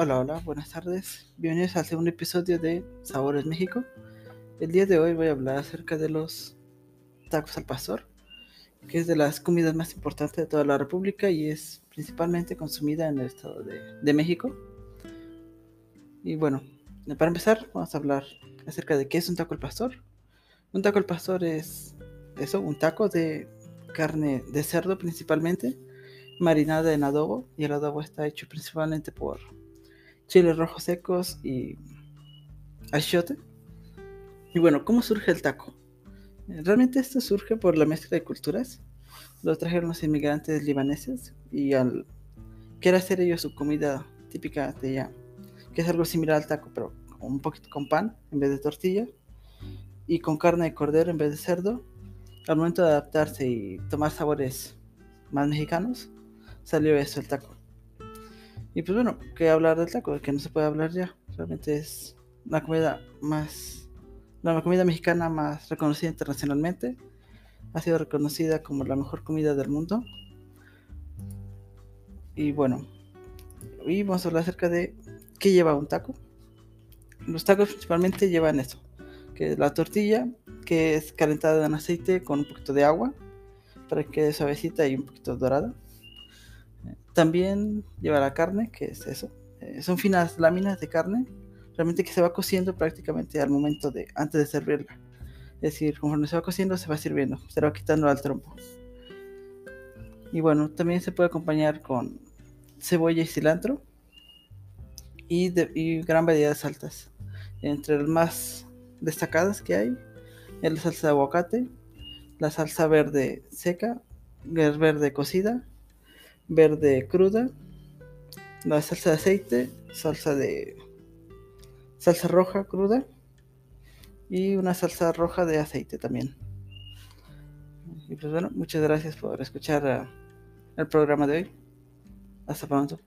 Hola, hola, buenas tardes. Bienvenidos al segundo episodio de Sabores México. El día de hoy voy a hablar acerca de los tacos al pastor, que es de las comidas más importantes de toda la República y es principalmente consumida en el estado de, México. Y bueno, para empezar, vamos a hablar acerca de qué es un taco al pastor. Un taco al pastor es eso, un taco de carne de cerdo principalmente, marinada en adobo, y el adobo está hecho principalmente por chiles rojos secos y achiote. Y bueno, ¿cómo surge el taco? Realmente esto surge por la mezcla de culturas. Lo trajeron los inmigrantes libaneses y al querer hacer ellos su comida típica de allá, que es algo similar al taco, pero un poquito con pan en vez de tortilla y con carne de cordero en vez de cerdo. Al momento de adaptarse y tomar sabores más mexicanos, salió eso, el taco. Y pues bueno, ¿qué hablar del taco? Que no se puede hablar ya. Realmente es la comida más. La comida mexicana más reconocida internacionalmente. Ha sido reconocida como la mejor comida del mundo. Y bueno, hoy vamos a hablar acerca de qué lleva un taco. Los tacos principalmente llevan eso, que es la tortilla, que es calentada en aceite con un poquito de agua, para que quede suavecita y un poquito dorada. También lleva la carne, que es eso. Eh, son finas láminas de carne, realmente que se va cociendo prácticamente al momento de, antes de servirla. Es decir, conforme se va cociendo, se va sirviendo, se va quitando al trompo. Y bueno, también se puede acompañar con cebolla y cilantro y, y gran variedad de salsas. Entre las más destacadas que hay es la salsa de aguacate, la salsa verde seca, verde cocida, verde cruda, la salsa de aceite, salsa de salsa roja cruda y una salsa roja de aceite también. Y pues bueno, muchas gracias por escuchar eh, el programa de hoy. Hasta pronto.